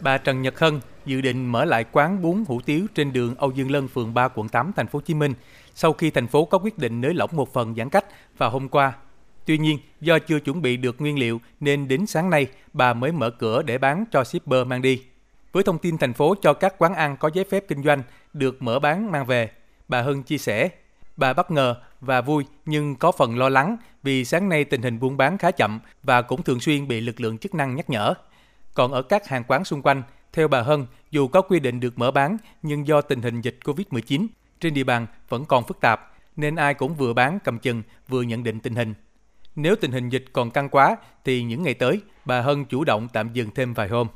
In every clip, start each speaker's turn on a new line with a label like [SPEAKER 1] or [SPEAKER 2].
[SPEAKER 1] Bà Trần Nhật Hân dự định mở lại quán bún hủ tiếu trên đường Âu Dương Lân, phường 3, quận 8, thành phố Hồ Chí Minh sau khi thành phố có quyết định nới lỏng một phần giãn cách vào hôm qua. Tuy nhiên, do chưa chuẩn bị được nguyên liệu nên đến sáng nay bà mới mở cửa để bán cho shipper mang đi. Với thông tin thành phố cho các quán ăn có giấy phép kinh doanh được mở bán mang về, bà Hân chia sẻ, bà bất ngờ và vui nhưng có phần lo lắng vì sáng nay tình hình buôn bán khá chậm và cũng thường xuyên bị lực lượng chức năng nhắc nhở. Còn ở các hàng quán xung quanh, theo bà Hân, dù có quy định được mở bán nhưng do tình hình dịch Covid-19 trên địa bàn vẫn còn phức tạp nên ai cũng vừa bán cầm chừng vừa nhận định tình hình. Nếu tình hình dịch còn căng quá thì những ngày tới bà Hân chủ động tạm dừng thêm vài hôm.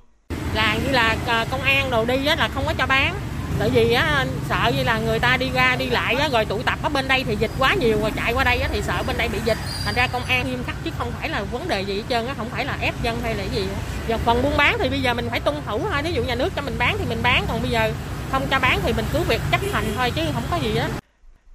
[SPEAKER 2] Là như là ờ, công an đồ đi là không có cho bán tại vì á, sợ như là người ta đi ra đi lại á, rồi tụ tập ở bên đây thì dịch quá nhiều rồi chạy qua đây á, thì sợ bên đây bị dịch thành ra công an nghiêm khắc chứ không phải là vấn đề gì hết trơn á không phải là ép dân hay là gì giờ phần buôn bán thì bây giờ mình phải tuân thủ thôi ví dụ nhà nước cho mình bán thì mình bán còn bây giờ không cho bán thì mình cứ việc chấp hành thôi chứ không có gì á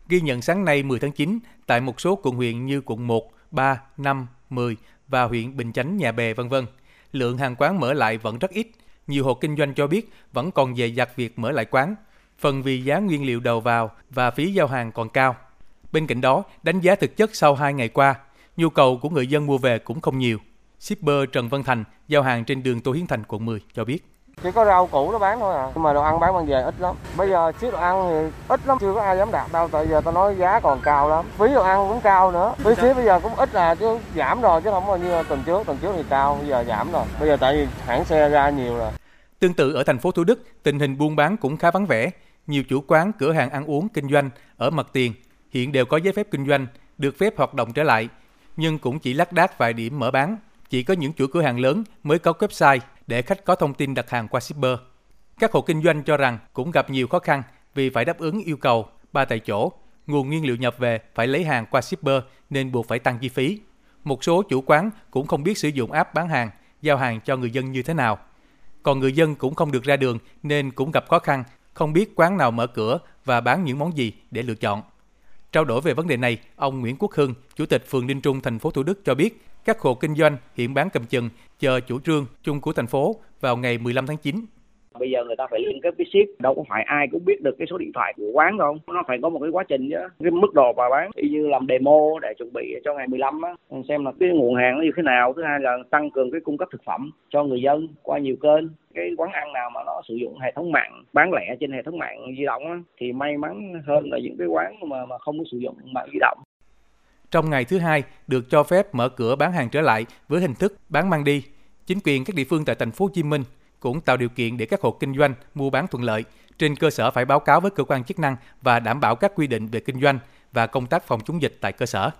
[SPEAKER 1] Ghi nhận sáng nay 10 tháng 9 tại một số quận huyện như quận 1, 3, 5, 10 và huyện Bình Chánh, Nhà Bè vân vân. Lượng hàng quán mở lại vẫn rất ít. Nhiều hộ kinh doanh cho biết vẫn còn dè dặt việc mở lại quán, phần vì giá nguyên liệu đầu vào và phí giao hàng còn cao. Bên cạnh đó, đánh giá thực chất sau 2 ngày qua, nhu cầu của người dân mua về cũng không nhiều. Shipper Trần Văn Thành, giao hàng trên đường Tô Hiến Thành, quận 10 cho biết.
[SPEAKER 3] Chỉ có rau củ nó bán thôi à, nhưng mà đồ ăn bán mang về ít lắm. Bây giờ chiếc đồ ăn thì ít lắm, chưa có ai dám đặt đâu, tại giờ tao nói giá còn cao lắm. Phí đồ ăn cũng cao nữa, phí ship bây giờ cũng ít là chứ giảm rồi chứ không còn như tuần trước, tuần trước thì cao, bây giờ giảm rồi. Bây giờ tại vì hãng xe ra nhiều rồi.
[SPEAKER 1] Tương tự ở thành phố Thủ Đức, tình hình buôn bán cũng khá vắng vẻ. Nhiều chủ quán, cửa hàng ăn uống, kinh doanh ở mặt tiền hiện đều có giấy phép kinh doanh, được phép hoạt động trở lại, nhưng cũng chỉ lác đác vài điểm mở bán. Chỉ có những chuỗi cửa hàng lớn mới có website để khách có thông tin đặt hàng qua shipper. Các hộ kinh doanh cho rằng cũng gặp nhiều khó khăn vì phải đáp ứng yêu cầu ba tại chỗ, nguồn nguyên liệu nhập về phải lấy hàng qua shipper nên buộc phải tăng chi phí. Một số chủ quán cũng không biết sử dụng app bán hàng, giao hàng cho người dân như thế nào. Còn người dân cũng không được ra đường nên cũng gặp khó khăn, không biết quán nào mở cửa và bán những món gì để lựa chọn. Trao đổi về vấn đề này, ông Nguyễn Quốc Hưng, Chủ tịch phường Ninh Trung, thành phố Thủ Đức cho biết, các hộ kinh doanh hiện bán cầm chừng chờ chủ trương chung của thành phố vào ngày 15 tháng 9
[SPEAKER 4] bây giờ người ta phải liên kết với ship. Đâu có phải ai cũng biết được cái số điện thoại của quán đâu. Nó phải có một cái quá trình chứ. Cái mức độ mà bán. Y như làm demo để chuẩn bị cho ngày 15 á. Xem là cái nguồn hàng nó như thế nào. Thứ hai là tăng cường cái cung cấp thực phẩm cho người dân qua nhiều kênh. Cái quán ăn nào mà nó sử dụng hệ thống mạng bán lẻ trên hệ thống mạng di động á, thì may mắn hơn là những cái quán mà mà không có sử dụng mạng di động.
[SPEAKER 1] Trong ngày thứ hai được cho phép mở cửa bán hàng trở lại với hình thức bán mang đi. Chính quyền các địa phương tại thành phố Hồ Chí Minh cũng tạo điều kiện để các hộ kinh doanh mua bán thuận lợi, trên cơ sở phải báo cáo với cơ quan chức năng và đảm bảo các quy định về kinh doanh và công tác phòng chống dịch tại cơ sở.